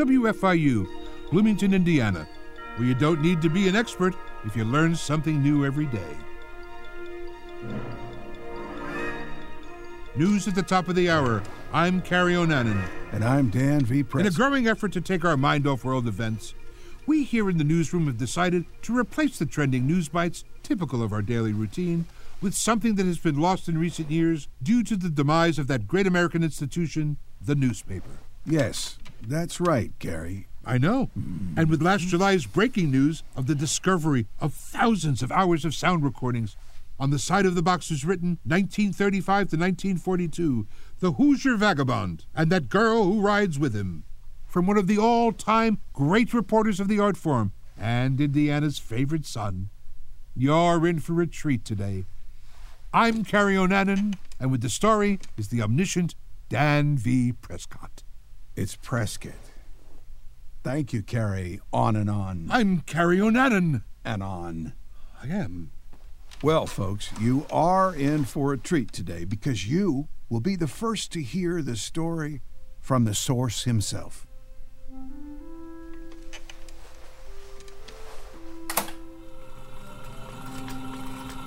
WFIU, Bloomington, Indiana, where you don't need to be an expert if you learn something new every day. News at the top of the hour. I'm Carrie O'Nanan. And I'm Dan V. Press. In a growing effort to take our mind off world events, we here in the newsroom have decided to replace the trending news bites, typical of our daily routine, with something that has been lost in recent years due to the demise of that great American institution, the newspaper. Yes, that's right, Gary. I know. And with last July's breaking news of the discovery of thousands of hours of sound recordings, on the side of the box was written 1935 to 1942, The Hoosier Vagabond and That Girl Who Rides with Him. From one of the all time great reporters of the art form and Indiana's favorite son. You're in for a treat today. I'm Carrie O'Nanan, and with the story is the omniscient Dan V. Prescott. It's Prescott. Thank you, Carrie. On and on I'm Carrie O'Nanan. and on. I am. Well, folks, you are in for a treat today because you will be the first to hear the story from the source himself.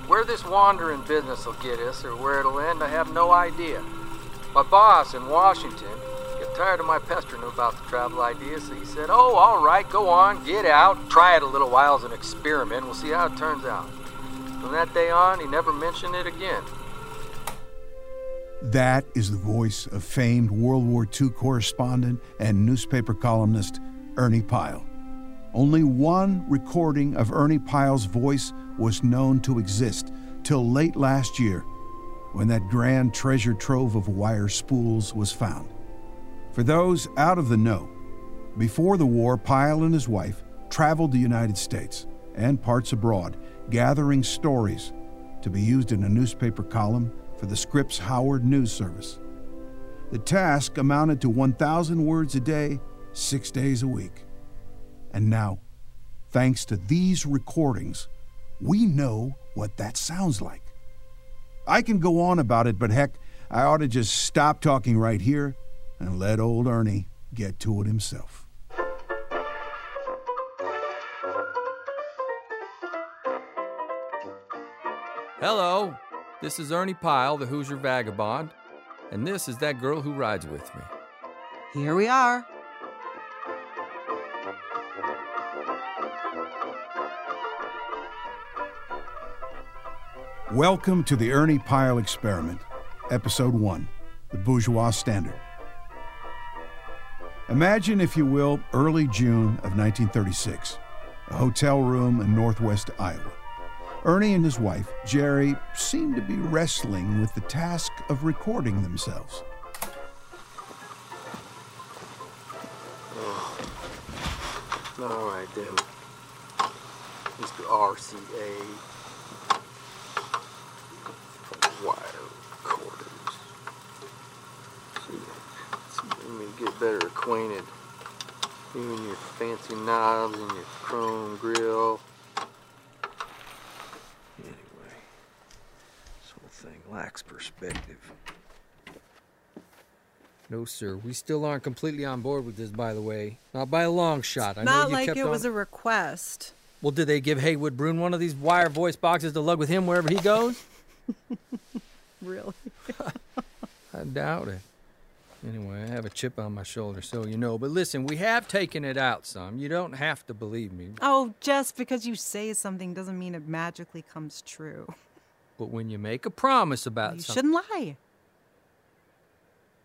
Where this wandering business will get us or where it'll end, I have no idea. My boss in Washington got tired of my pestering him about the travel idea, so he said, Oh, all right, go on, get out, try it a little while as an experiment, we'll see how it turns out. From that day on, he never mentioned it again. That is the voice of famed World War II correspondent and newspaper columnist Ernie Pyle. Only one recording of Ernie Pyle's voice was known to exist till late last year when that grand treasure trove of wire spools was found. For those out of the know, before the war, Pyle and his wife traveled the United States and parts abroad, gathering stories to be used in a newspaper column for the Scripps Howard News Service. The task amounted to 1,000 words a day, six days a week. And now, thanks to these recordings, we know what that sounds like. I can go on about it, but heck, I ought to just stop talking right here and let old Ernie get to it himself. Hello, this is Ernie Pyle, the Hoosier Vagabond, and this is that girl who rides with me. Here we are. Welcome to the Ernie Pyle Experiment, Episode 1 The Bourgeois Standard. Imagine, if you will, early June of 1936, a hotel room in northwest Iowa. Ernie and his wife, Jerry, seem to be wrestling with the task of recording themselves. Oh. All right, then. Mr. RCA. Wire recorders. See, see, get better acquainted. You and your fancy knobs and your chrome grill. Anyway, this whole thing lacks perspective. No, sir, we still aren't completely on board with this, by the way. Not by a long shot. I know Not you like kept it on- was a request. Well, did they give Heywood Broun one of these wire voice boxes to lug with him wherever he goes? Really? I doubt it. Anyway, I have a chip on my shoulder, so you know. But listen, we have taken it out some. You don't have to believe me. Oh, just because you say something doesn't mean it magically comes true. But when you make a promise about You something, You shouldn't lie.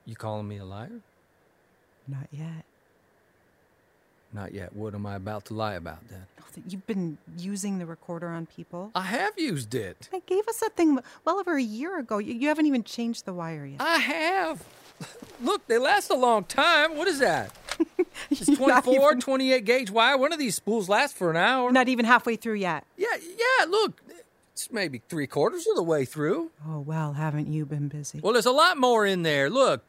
you calling me a liar? Not yet. Not yet. What am I about to lie about then? Oh, that You've been using the recorder on people. I have used it. I gave us that thing well over a year ago. You haven't even changed the wire yet. I have. Look, they last a long time. What is that? It's You're 24, even- 28 gauge wire. One of these spools lasts for an hour. Not even halfway through yet. Yeah, yeah, look. It's maybe three quarters of the way through. Oh, well, haven't you been busy? Well, there's a lot more in there. Look,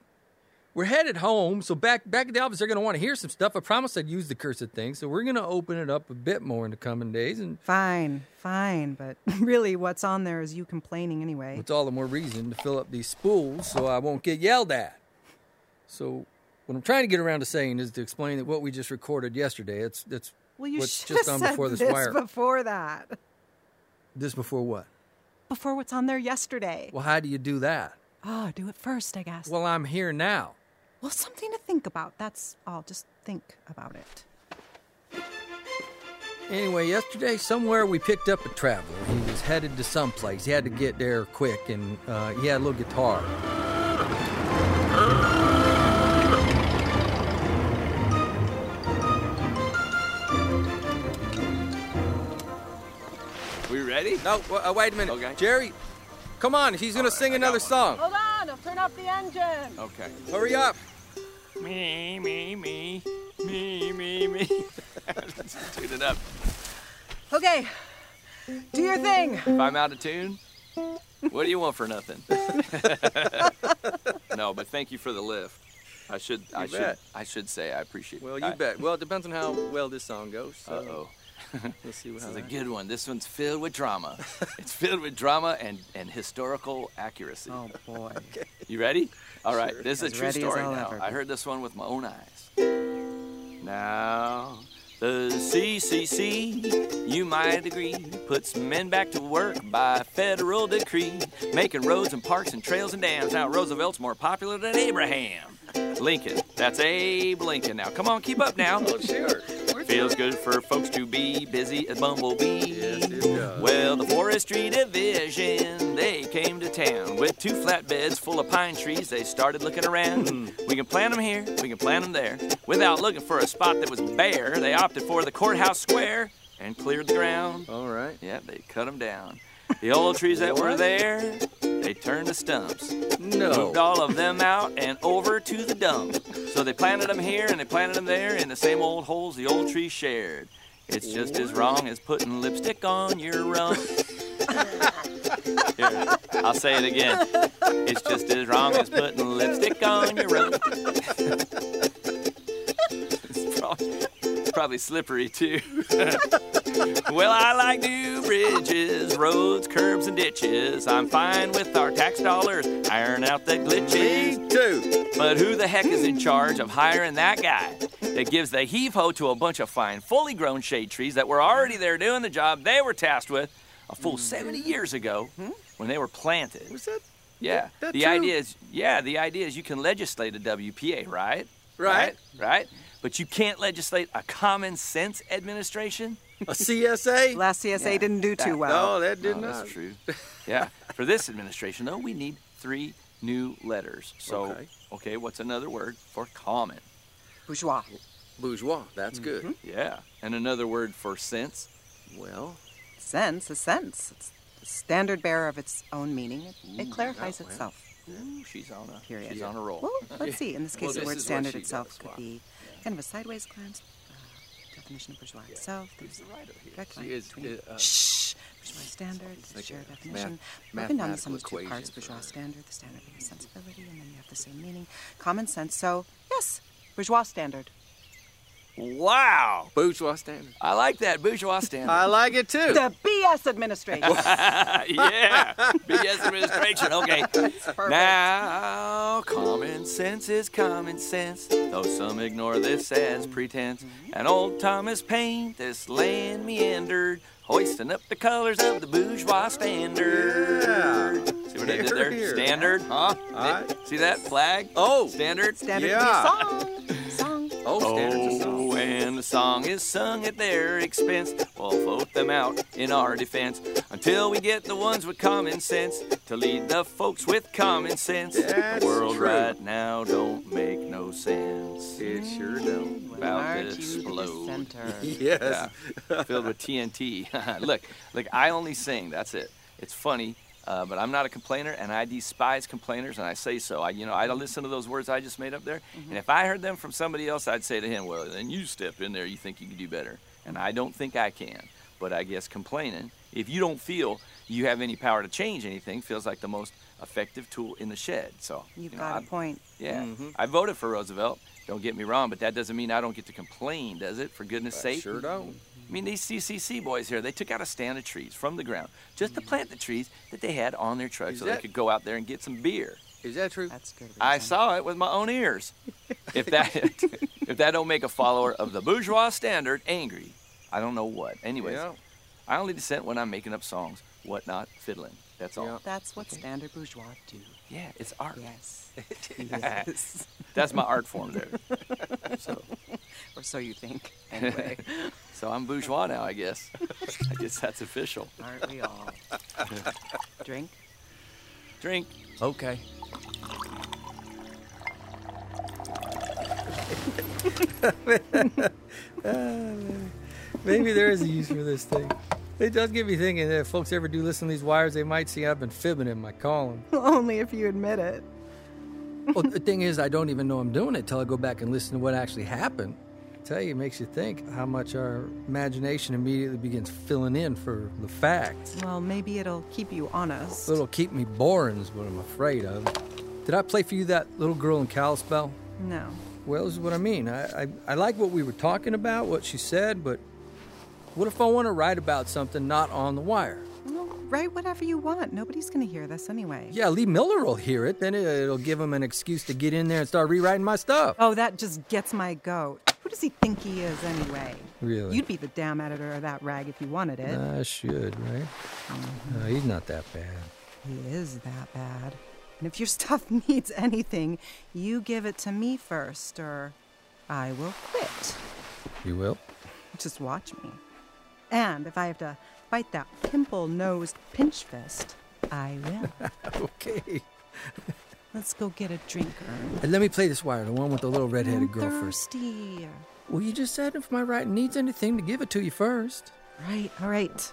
we're headed home, so back back at the office, they're going to want to hear some stuff. I promised I'd use the cursed thing, so we're going to open it up a bit more in the coming days, and Fine, fine, but really what's on there is you complaining anyway. it's all the more reason to fill up these spools so I won't get yelled at. So, what I'm trying to get around to saying is to explain that what we just recorded yesterday. It's it's Well, you what's just on before this, this wire. before that. This before what? Before what's on there yesterday. Well, how do you do that? Oh, do it first, I guess. Well, I'm here now. well, something to think about. That's all. Just think about it. Anyway, yesterday somewhere we picked up a traveler. He was headed to someplace. He had to get there quick, and uh, he had a little guitar. Ready? No, w- uh, wait a minute, Okay. Jerry. Come on, he's gonna sing another one. song. Hold on, I'll turn up the engine. Okay. Hurry up. Me, me, me, me, me, me. Tune it up. Okay, do your thing. If I'm out of tune, what do you want for nothing? no, but thank you for the lift. I should, I should. I should say I appreciate. It. Well, you I, bet. Well, it depends on how well this song goes. So Uh oh. Let's see This how is a good one. This one's filled with drama. it's filled with drama and, and historical accuracy. Oh boy. You ready? All right. Sure. This is As a true story now. ever I heard this one with my own eyes. Now, the CCC, you might agree, puts men back to work by federal decree, making roads and parks and trails and dams. Now, Roosevelt's more popular than Abraham. Lincoln, that's Abe Lincoln. Now, come on, keep up now. Oh, sure. Feels good for folks to be busy as bumblebees. Yes, it does. Well, the forestry division, they came to town with two flatbeds full of pine trees. They started looking around. Hmm. we can plant them here, we can plant them there. Without looking for a spot that was bare, they opted for the courthouse square and cleared the ground. All right. Yeah, they cut them down. The old trees that were there, they turned to stumps. No. Moved all of them out and over to the dump. So they planted them here and they planted them there in the same old holes the old tree shared. It's just as wrong as putting lipstick on your rump. Here, I'll say it again. It's just as wrong as putting lipstick on your rump. it's probably, probably slippery too. well, I like new bridges, roads, curbs, and ditches. I'm fine with our tax dollars, iron out the glitches. Me too. But who the heck is in charge of hiring that guy that gives the heave ho to a bunch of fine, fully grown shade trees that were already there doing the job they were tasked with a full 70 years ago hmm? when they were planted? Was that Yeah. that the true? idea is, yeah, the idea is you can legislate a WPA, right? Right. Right. But you can't legislate a common sense administration. A CSA? Last CSA didn't do too well. No, that did No, not. That's true. Yeah. For this administration, though, we need three new letters. So, Okay. okay, what's another word for common? Bourgeois. Bourgeois. That's mm-hmm. good. Yeah. And another word for sense? Well, Sense is sense. It's the standard bearer of its own meaning. It, it clarifies oh, well. itself. Ooh, she's on a Period. she's on a roll. Well, let's see. In this case, Well, the word standard itself does. could Wow. be kind of a sideways glance. Definition of bourgeois itself. There's the writer here? She is, uh, Shh. Bourgeois standard. Like shared definition. math- Broken down to some mathematical two parts. Bourgeois standard. The standard being sensibility, and then you have the same meaning. Common sense. So yes, bourgeois standard. Wow. bourgeois standard. I like that bourgeois standard. I like it too. The BS administration. yeah. BS administration. Okay. perfect. Now, common sense is common sense, though some ignore this as pretense. And old Thomas Paine, this land meandered, hoisting up the colors of the bourgeois standard. Yeah. See what I did there? here. Standard, huh? right. See that flag? Oh. Standard. Standard Yeah. song. Song. Oh, standards of oh. song. And the song is sung at their expense. We'll vote them out in our defense until we get the ones with common sense to lead the folks with common sense. That's the world true. right now don't make no sense. It sure don't. About March to you the explode. center. Yes. Yeah, filled with TNT. look, look, I only sing. That's it. It's funny, uh, but I'm not a complainer, and I despise complainers, and I say so. I, you know, I listen to those words I just made up there, and if I heard them from somebody else, I'd say to him, "Well, then you step in there. You think you can do better," and I don't think I can. But I guess complaining, if you don't feel you have any power to change anything, feels like the most effective tool in the shed. So You've you know, got I'm- a point. yeah, Mhm. I voted for Roosevelt. Don't get me wrong, but that doesn't mean I don't get to complain, does it? For goodness I sake. sure don't. I mean, these CCC boys here, they took out a stand of trees from the ground just to plant the trees that they had on their truck Is so that- they could go out there and get some beer. Is that true? That's good. I saw it with my own ears. If that if that don't make a follower of the bourgeois standard angry, I don't know what. Anyways, Yeah. I only dissent when I'm making up songs, whatnot, fiddling. That's all. Yeah. That's what standard bourgeois do. Yeah, it's art. Yes. yes. That's my art form there. So, or so you think. Anyway, so I'm bourgeois now, I guess. I guess that's official. aren't we all? Drink. Drink. Okay. Maybe there is a use for this thing. It does get me thinking that if folks ever do listen to these wires, they might see I've been fibbing in my calling. Only if you admit it. well, the thing is, I don't even know I'm doing it till I go back and listen to what actually happened. I tell you, it makes you think how much our imagination immediately begins filling in for the facts. Well, maybe it'll keep you honest. It'll keep me boring, is what I'm afraid of. Did I play for you that little girl in Kalispell? No. Well, this is what I mean. I, I, I like what we were talking about, what she said, but what if I want to write about something not on the wire? Well, write whatever you want. Nobody's going to hear this anyway. Yeah, Lee Miller will hear it. Then it, it'll give him an excuse to get in there and start rewriting my stuff. Oh, that just gets my goat. Who does he think he is anyway? Really? You'd be the damn editor of that rag if you wanted it. I should, right? Mm-hmm. No, he's not that bad. He is that bad. And if your stuff needs anything, you give it to me first, or I will quit. You will? Just watch me. And if I have to fight that pimple nosed pinch fist, I will. Okay. Let's go get a drink, Ern. And let me play this wire, the one with the little redheaded girl first. thirsty. Well, you just said if my writing needs anything to give it to you first. Right, all right.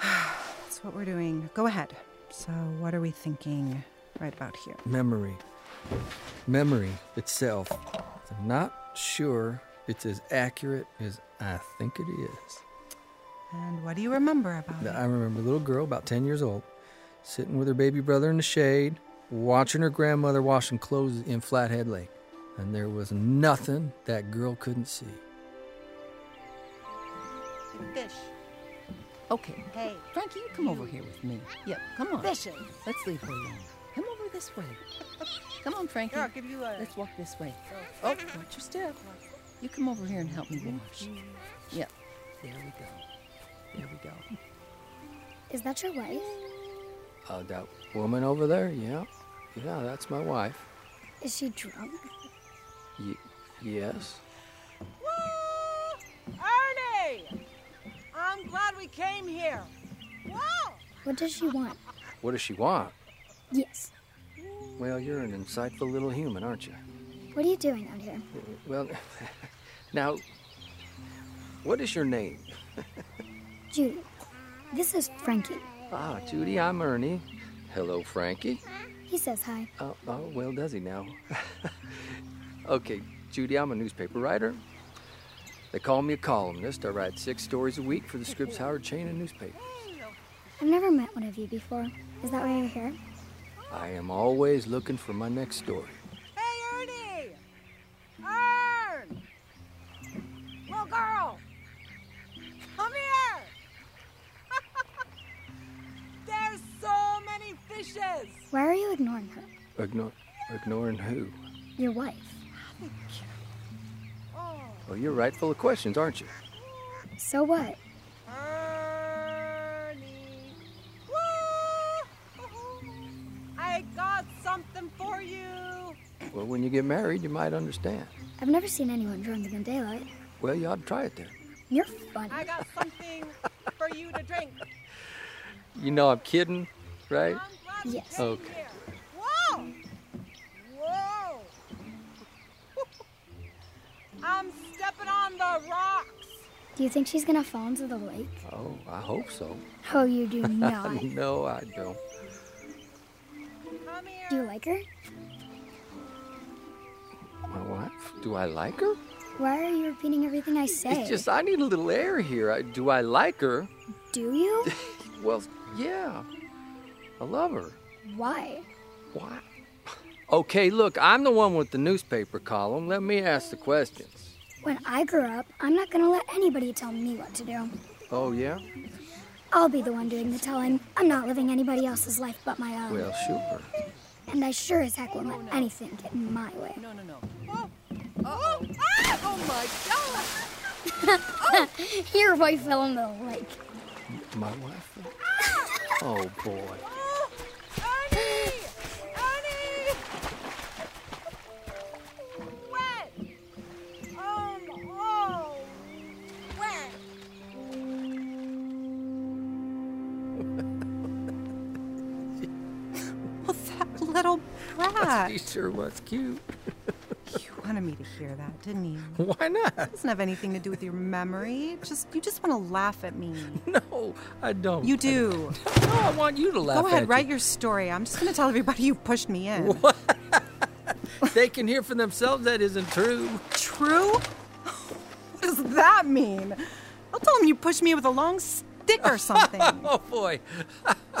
That's what we're doing. Go ahead. So, what are we thinking right about here? Memory. Memory itself. I'm not sure it's as accurate as I think it is. And what do you remember about it? I remember a little girl, about 10 years old, sitting with her baby brother in the shade, watching her grandmother washing clothes in Flathead Lake. And there was nothing that girl couldn't see. Fish. Okay. Hey. Frankie, you come over here with me. Yep, come on. Fishing. Let's leave her alone. Come over this way. Come on, Frankie. Here, I'll give you a. Let's walk this way. Oh, watch your step. You come over here and help me wash. Yep. There we go. There we go. Is that your wife? Uh, that woman over there? Yeah. Yeah, that's my wife. Is she drunk? Y- yes. Ernie! I'm glad we came here. Whoa! What does she want? What does she want? Yes. Well, you're an insightful little human, aren't you? What are you doing out here? Well, now, what is your name? Judy. This is Frankie. Ah, Judy, I'm Ernie. Hello, Frankie. He says hi. Oh, oh well, does he now? okay, Judy, I'm a newspaper writer. They call me a columnist. I write six stories a week for the Scripps Howard chain of newspapers. I've never met one of you before. Is that why you're here? I am always looking for my next story. Many! Why are you ignoring her? Ignore, ignoring who? Your wife. Oh, Well, you're right full of questions, aren't you? So what? Ernie! I got something for you! Well, when you get married, you might understand. I've never seen anyone drunker than daylight. Well, you ought to try it then. You're funny. I got something for you to drink. You know I'm kidding, right? I'm glad you Yes. came Okay. Whoa! Whoa! I'm stepping on the rocks. Do you think she's gonna fall into the lake? Oh, I hope so. Oh, you do not. no, I don't. Come here. do you like her? My wife? Do I like her? Why are you repeating everything I say? It's just I need a little air here. I, do I like her? Do you? Well, yeah. I love her. Why? Why? Okay, look, I'm the one with the newspaper column. Let me ask the questions. When I grow up, I'm not gonna let anybody tell me what to do. Oh, yeah? I'll be the one doing the telling. I'm not living anybody else's life but my own. Well, sure. And I sure as heck won't let anything get in my way. No, no, no. Oh, uh-oh. Ah! Oh, my God! Your wife fell in the lake. My wife? Oh, boy. Sure was cute. you wanted me to hear that, didn't you? Why not? It doesn't have anything to do with your memory. Just you just want to laugh at me. No, I don't. You do. No, I want you to laugh Go ahead, write you. your story. I'm just going to tell everybody you pushed me in. What? They can hear for themselves that isn't true. True? What does that mean? I'll tell them you pushed me with a long stick or something. Oh, boy.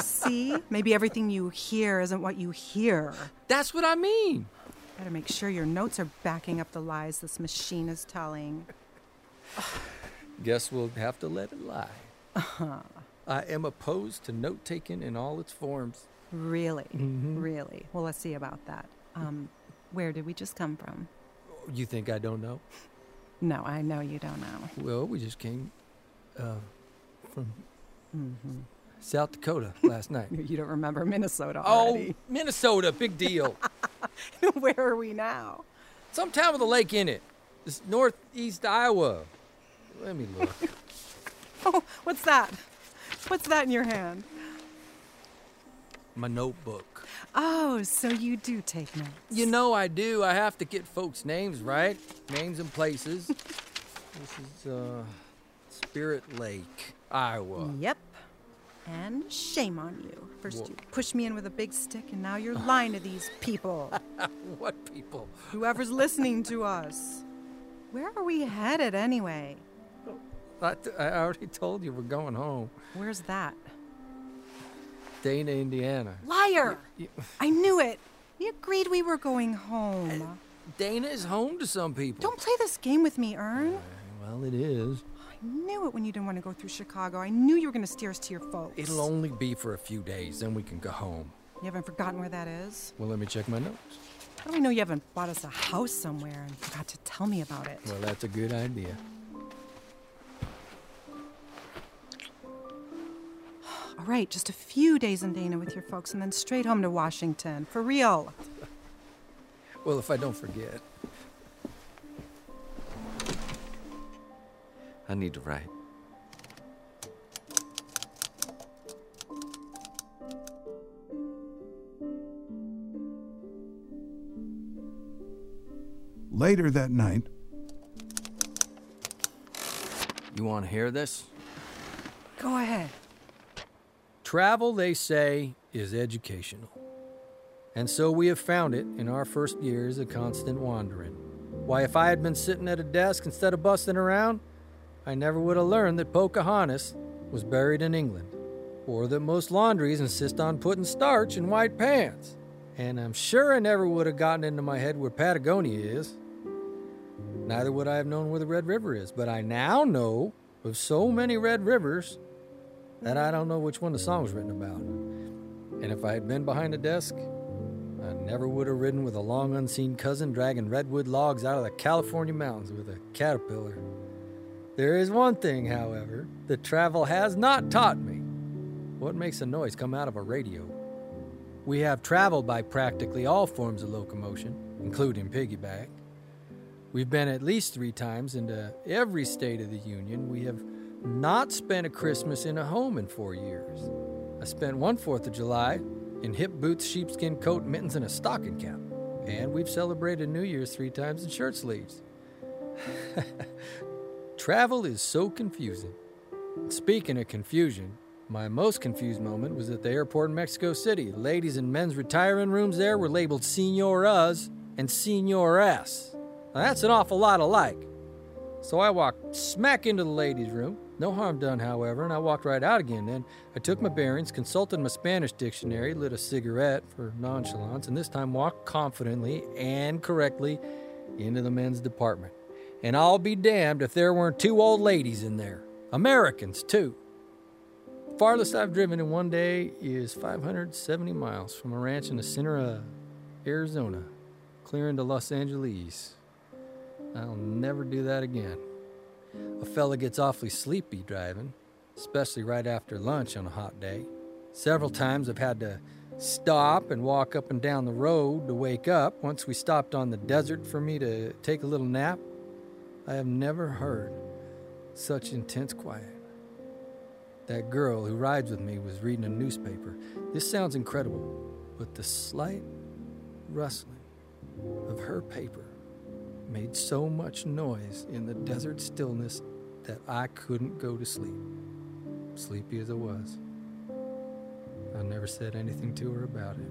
See? Maybe everything you hear isn't what you hear. That's what I mean. Better make sure your notes are backing up the lies this machine is telling. Guess we'll have to let it lie. I am opposed to note taking in all its forms. Really? Really? Well, let's see about that. Um, where did we just come from? You think I don't know? No, I know you don't know. Well, we just came uh, from Mm-hmm. South Dakota last night. You don't remember Minnesota Oh. Minnesota, big deal. Where are we now? Some town with a lake in it. It's northeast Iowa. Let me look. Oh, what's that? What's that in your hand? My notebook. Oh, so you do take notes. You know I do. I have to get folks' names right. Names and places. this is uh, Spirit Lake, Iowa. Yep. And shame on you. First Wha- you pushed me in with a big stick, and now you're lying to these people. what people? Whoever's listening to us. Where are we headed anyway? I, I already told you we're going home. Where's that? Dana, Indiana. Liar! You- I knew it. We agreed we were going home. Dana is home to some people. Don't play this game with me, Ern. Uh, well, it is. I knew it when you didn't want to go through Chicago. I knew you were going to steer us to your folks. It'll only be for a few days, then we can go home. You haven't forgotten where that is? Well, let me check my notes. How do we know you haven't bought us a house somewhere and forgot to tell me about it? Well, that's a good idea. All right, just a few days in Dana with your folks and then straight home to Washington. For real. Well, if I don't forget. I need to write. Later that night, You want to hear this? Go ahead. Travel, they say, is educational. And so we have found it in our first years of constant wandering. Why, if I had been sitting at a desk instead of busting around, I never would have learned that Pocahontas was buried in England, or that most laundries insist on putting starch in white pants. And I'm sure I never would have gotten into my head where Patagonia is. Neither would I have known where the Red River is, but I now know of so many Red Rivers that I don't know which one the song was written about. And if I had been behind a desk, I never would have ridden with a long unseen cousin dragging redwood logs out of the California mountains with a caterpillar. There is one thing, however, that travel has not taught me. What makes a noise come out of a radio? We have traveled by practically all forms of locomotion, including piggyback. We've been at least three times into every state of the Union. We have not spent a Christmas in a home in four years. I spent one Fourth of July in hip boots, sheepskin coat, mittens, and a stocking cap. And we've celebrated New Year's three times in shirt sleeves. Travel is so confusing. Speaking of confusion, my most confused moment was at the airport in Mexico City. Ladies and men's retiring rooms there were labeled Senoras and Senores. Now, that's an awful lot alike. So I walked smack into the ladies' room. No harm done, however, and I walked right out again. Then I took my bearings, consulted my Spanish dictionary, lit a cigarette for nonchalance, and this time walked confidently and correctly into the men's department. And I'll be damned if there weren't two old ladies in there. Americans, too. Farthest I've driven in one day is 570 miles from a ranch in the center of Arizona, clear into Los Angeles. I'll never do that again. A fella gets awfully sleepy driving, especially right after lunch on a hot day. Several times I've had to stop and walk up and down the road to wake up. Once we stopped on the desert for me to take a little nap, I have never heard such intense quiet. That girl who rides with me was reading a newspaper. This sounds incredible, but the slight rustling of her paper made so much noise in the desert stillness that I couldn't go to sleep, sleepy as I was. I never said anything to her about it.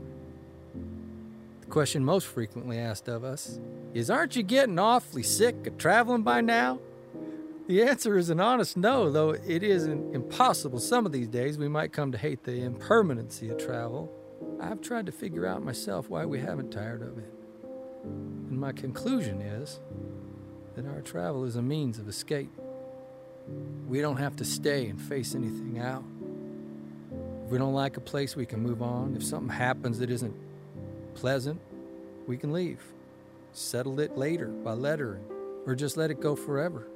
Question most frequently asked of us is Aren't you getting awfully sick of traveling by now? The answer is an honest no, though it isn't impossible. Some of these days we might come to hate the impermanency of travel. I've tried to figure out myself why we haven't tired of it. And my conclusion is that our travel is a means of escape. We don't have to stay and face anything out. If we don't like a place, we can move on. If something happens that isn't pleasant, we can leave. Settle it later by letter, or just let it go forever.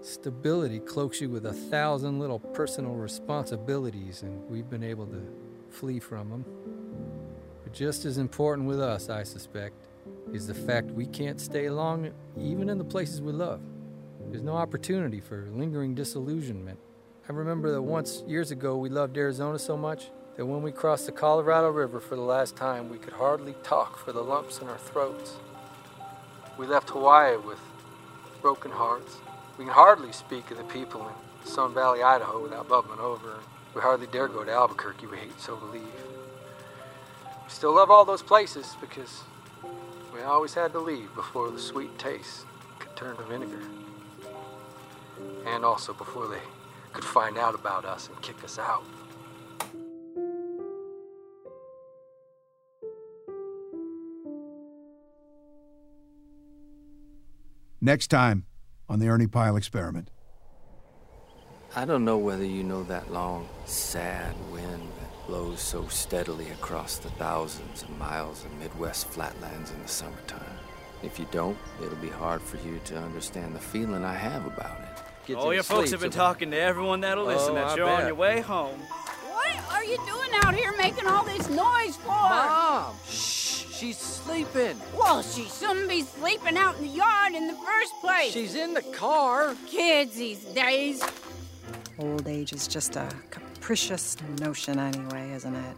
Stability cloaks you with a thousand little personal responsibilities, and we've been able to flee from them. But just as important with us, I suspect, is the fact we can't stay long even in the places we love. There's no opportunity for lingering disillusionment. I remember that once years ago we loved Arizona so much that when we crossed the Colorado River for the last time, we could hardly talk for the lumps in our throats. We left Hawaii with broken hearts. We can hardly speak of the people in Sun Valley, Idaho without bubbling over. We hardly dare go to Albuquerque, we hate so to leave. We still love all those places because we always had to leave before the sweet taste could turn to vinegar. And also before they could find out about us and kick us out. Next time on the Ernie Pyle Experiment. I don't know whether you know that long, sad wind that blows so steadily across the thousands of miles of Midwest flatlands in the summertime. If you don't, it'll be hard for you to understand the feeling I have about it. All oh, your folks have been talking to everyone that'll listen oh, that you're on your way home. What are you doing out here making all this noise for? Mom! Shh! She's sleeping. Well, she shouldn't be sleeping out in the yard in the first place. She's in the car. Kids these days. Old age is just a capricious notion, anyway, isn't it?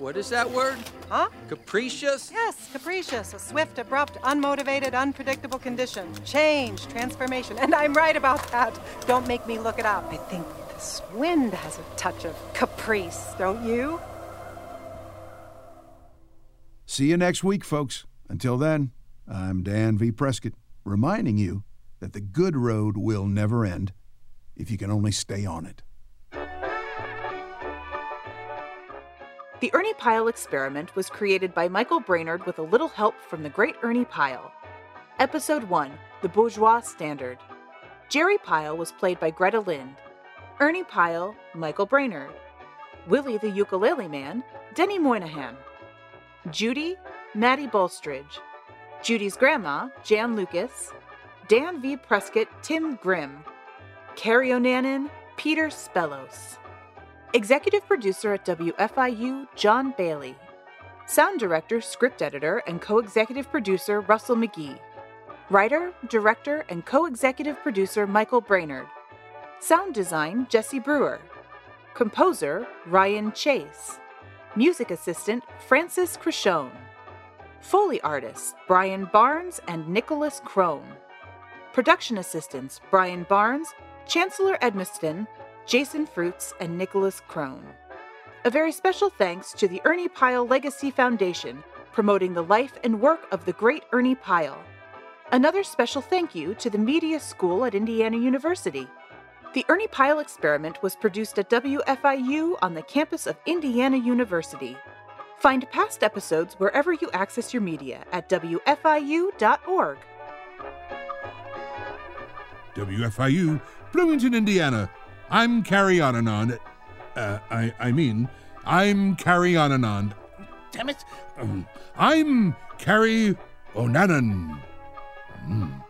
What is that word? Huh? Capricious? Yes, capricious. A swift, abrupt, unmotivated, unpredictable condition. Change, transformation. And I'm right about that. Don't make me look it up. I think this wind has a touch of caprice, don't you? See you next week, folks. Until then, I'm Dan V. Prescott, reminding you that the good road will never end if you can only stay on it. The Ernie Pyle Experiment was created by Michael Brainerd with a little help from the great Ernie Pyle. Episode 1 The Bourgeois Standard. Jerry Pyle was played by Greta Lind. Ernie Pyle, Michael Brainerd. Willie the Ukulele Man, Denny Moynihan. Judy, Maddie Bolstridge. Judy's grandma, Jan Lucas. Dan V. Prescott, Tim Grimm. Carrie O'Nanan, Peter Spellos. Executive producer at WFIU, John Bailey. Sound director, script editor, and co executive producer, Russell McGee. Writer, director, and co executive producer, Michael Brainerd. Sound design, Jesse Brewer. Composer, Ryan Chase. Music assistant, Francis Crishone. Foley artists, Brian Barnes and Nicholas Crone. Production assistants, Brian Barnes, Chancellor Edmiston, Jason Fruits, and Nicholas Crone. A very special thanks to the Ernie Pyle Legacy Foundation, promoting the life and work of the great Ernie Pyle. Another special thank you to the Media School at Indiana University. The Ernie Pyle Experiment was produced at WFIU on the campus of Indiana University. Find past episodes wherever you access your media at WFIU.org. WFIU, Bloomington, Indiana. I'm Carrie Anand. Uh, I, I mean, I'm Carrie Anand. damn it. Um, I'm Carrie O'Nanan. Mm.